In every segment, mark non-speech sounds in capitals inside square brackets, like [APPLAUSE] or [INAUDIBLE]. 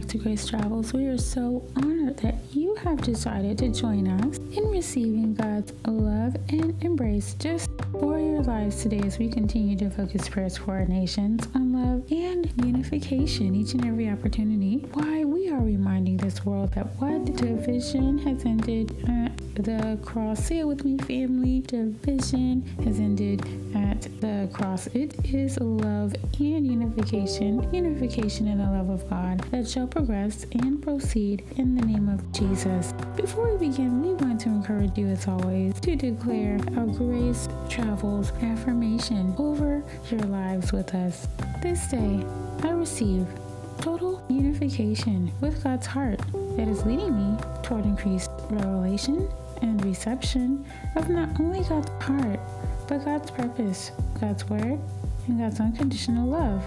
back to Grace Travels. We are so honored that you have decided to join us in receiving God's love and embrace just for your lives today as we continue to focus prayers for our nations on love and unification each and every opportunity. Why we are reminding this world that what division has ended at the cross. Say it with me, family. Division has ended at the cross. It is love and unification, unification in the love of God that shall progress and proceed in the name of Jesus. Before we begin, we want to encourage you, as always, to declare our grace travels affirmation over your lives with us. This day, I receive total unification with God's heart that is leading me toward increased revelation and reception of not only God's heart, but God's purpose, God's word, and God's unconditional love,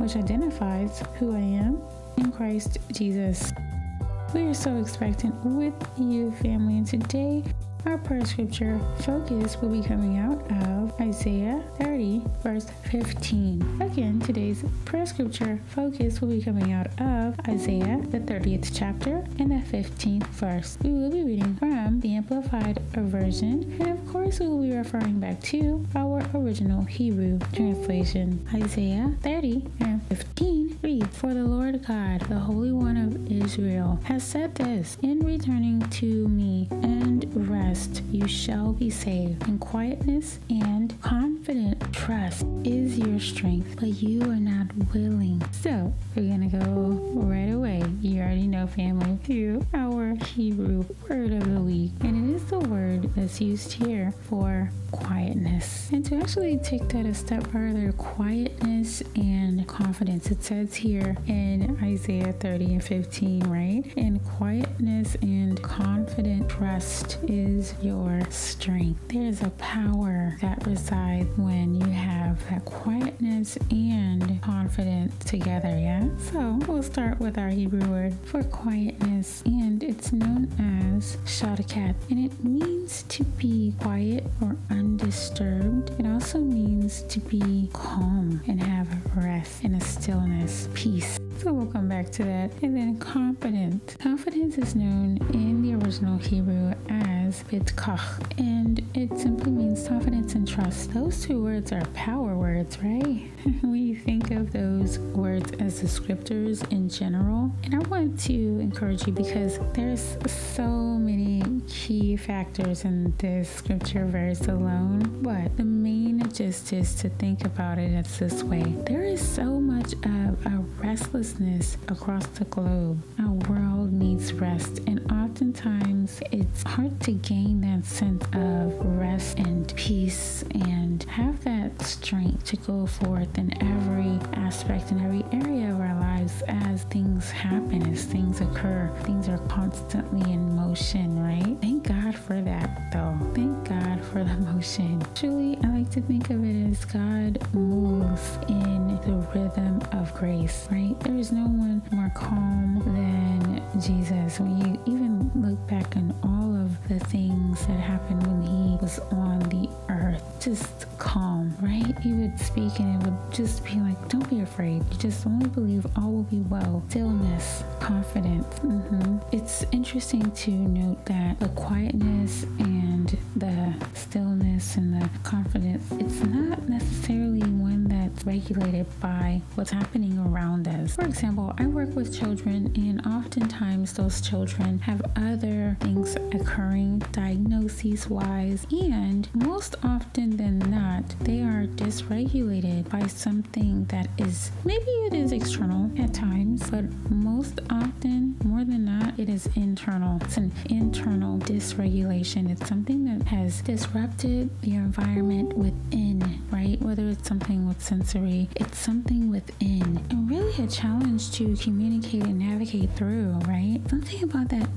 which identifies who I am in Christ Jesus. We are so expectant with you, family, and today our prayer scripture focus will be coming out of Isaiah 30, verse 15. Again, today's prayer scripture focus will be coming out of Isaiah, the 30th chapter, and the 15th verse. We will be reading from the Amplified Version, and of course, we will be referring back to our original Hebrew translation. Isaiah 30 and 15 For the Lord God, the Holy One of Israel, has said this In returning to me and rest, rest you shall be saved. In quietness and confident trust is your strength, but you are not willing. So we're gonna go right away. Family, to our Hebrew word of the week, and it is the word that's used here for quietness. And to actually take that a step further, quietness and confidence. It says here in Isaiah 30 and 15, right? And quietness and confident trust is your strength. There's a power that resides when you have that quietness and confidence together, yeah? So we'll start with our Hebrew word for quietness, and it's known as shadakat, and it means to be quiet or undisturbed. It also means to be calm and have rest and a stillness, peace. So we'll come back to that. And then confident. Confidence is known in the original Hebrew as bitkach, and it simply means confidence and trust. Those two words are power words, right? [LAUGHS] we think of those words as descriptors in general. And I want to encourage you because there's so many key factors in this scripture verse alone. But the main gist is to think about it as this way there is so much of a restlessness across the globe. Our world needs rest, and oftentimes it's hard to gain that sense of rest and peace and have that strength to go forth in every aspect and every area of our lives as things happen, as things occur. Things are constantly in motion, right? Thank God for that, though. Thank motion. Truly, I like to think of it as God moves in the rhythm of grace, right? There is no one more calm than Jesus. When you even look back on all of the things that happened when he was on the earth, just calm, right? He would speak and it would just be like, don't be afraid. You just only believe all will be well. Stillness, confidence. Mm-hmm. It's interesting to note that the quietness and the stillness and the confidence, it's not necessarily one regulated by what's happening around us. For example, I work with children, and oftentimes those children have other things occurring, diagnoses wise, and most often than not, they are dysregulated by something that is maybe it is external at times, but most often, more than not, it is internal. It's an internal dysregulation. It's something that has disrupted your environment within, right? Whether it's something with sensory, it's something within. And really a challenge to communicate and navigate through, right? Something about that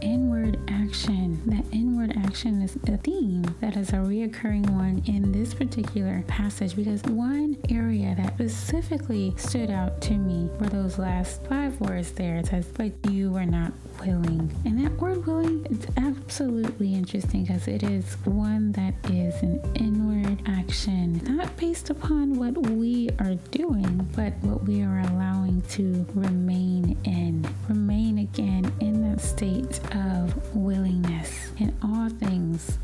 is a theme that is a reoccurring one in this particular passage because one area that specifically stood out to me were those last five words there. It says, But you were not willing. And that word willing, it's absolutely interesting because it is one that is an inward action, not based upon what we are doing, but what we are allowing to remain in. Remain again in that state of willingness in all things,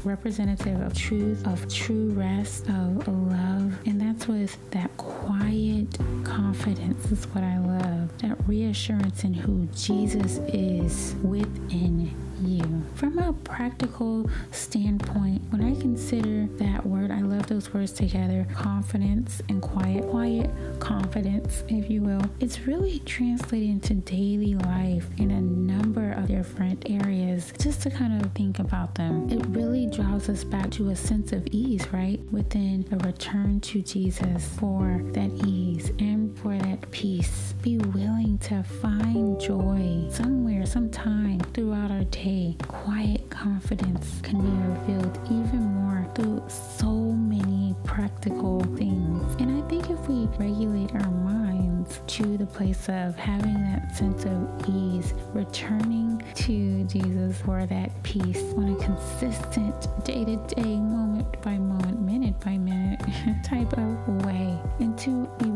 representative of truth, of true rest, of love. And that's with that quiet confidence, is what I love. That reassurance in who Jesus is within you. From a practical standpoint, when I consider that word, I love those words together confidence and quiet, quiet confidence, if you will. It's really translated into daily life in a number of different areas just to kind of think about them. It really draws us back to a sense of ease, right? Within a return to Jesus for that ease and for that peace. Be willing to find joy somewhere, sometime throughout our day quiet confidence can be revealed even more through so many practical things. And I think if we regulate our minds to the place of having that sense of ease, returning to Jesus for that peace on a consistent day to day, moment by moment, minute by minute [LAUGHS] type of way, and to be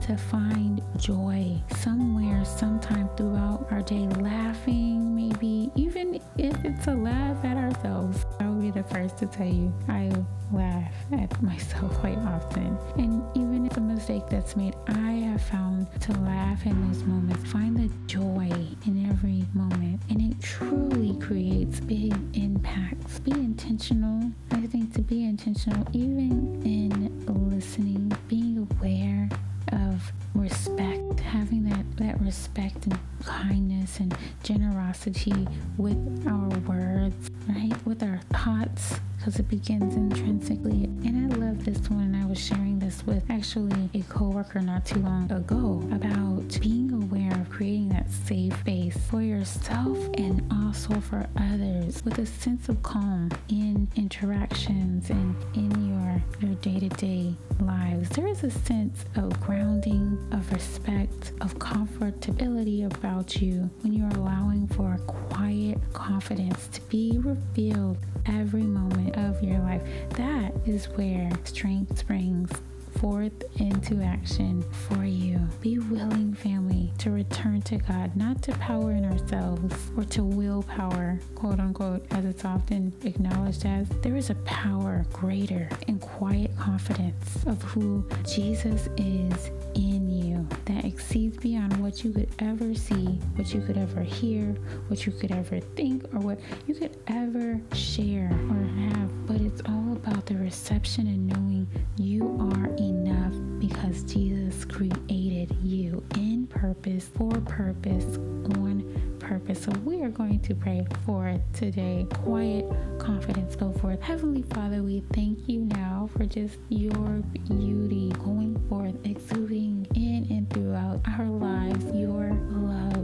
to find joy somewhere, sometime throughout our day, laughing, maybe even if it's a laugh at ourselves. I'll be the first to tell you, I laugh at [LAUGHS] myself quite often. And even if a mistake that's made, I have found to laugh in those moments, find the joy in every moment. And it truly creates big impacts. Be intentional. I think to be intentional, even in listening, being aware of respect, having that, that respect and kindness and generosity with our words, right? With our thoughts, because it begins intrinsically. And I love this one. And I was sharing this with actually a coworker not too long ago about being aware of creating that safe space for yourself and also for others with a sense of calm in interactions and in your your day-to-day lives. There is a sense of grounding, of respect, of comfortability about you when you're allowing for quiet confidence to be revealed every moment of your life. That is where strength springs forth into action for you. Be willing, family, to return to God, not to power in ourselves or to willpower, quote unquote, as it's often acknowledged as. There is a power greater in quiet confidence of who Jesus is in you that exceeds beyond what you could ever see, what you could ever hear, what you could ever think, or what you could ever share or have. But it's all about the reception and knowing you are enough because Jesus created you in purpose, for purpose, on purpose. So we are going to pray for today. Quiet confidence go forth. Heavenly Father, we thank you now for just your beauty going forth, exuding in and throughout our lives. Your love.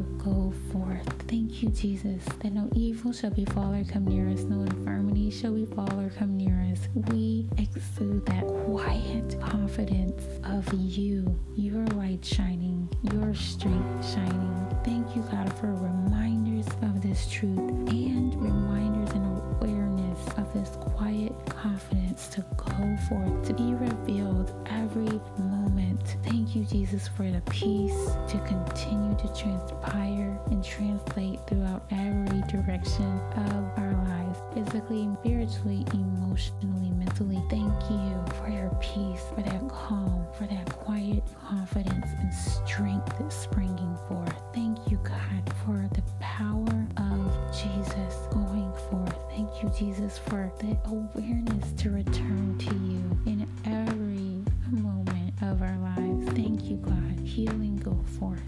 Thank you, Jesus, that no evil shall befall or come near us, no infirmity shall befall or come near us. We exude that quiet confidence of you, your light shining, your strength shining. Thank you, God, for reminders of this truth and reminders and awareness of this quiet confidence to go forth, You, Jesus, for the peace to continue to transpire and translate throughout every direction of our lives, physically, spiritually, emotionally, mentally. Thank you for your peace, for that calm, for that quiet confidence and strength that's springing forth. Thank you, God, for the power of Jesus going forth. Thank you, Jesus, for the awareness to return to you in every moment of our lives. Thank you, God. Healing go forth.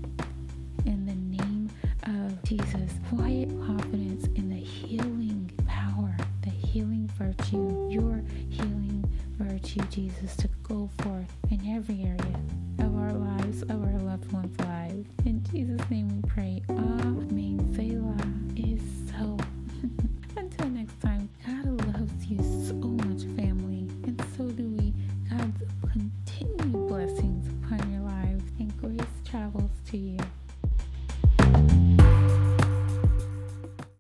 In the name of Jesus, quiet confidence in the healing power, the healing virtue, your healing virtue, Jesus, to go forth in every area of our lives, of our loved ones' lives. In Jesus' name we pray. Amen.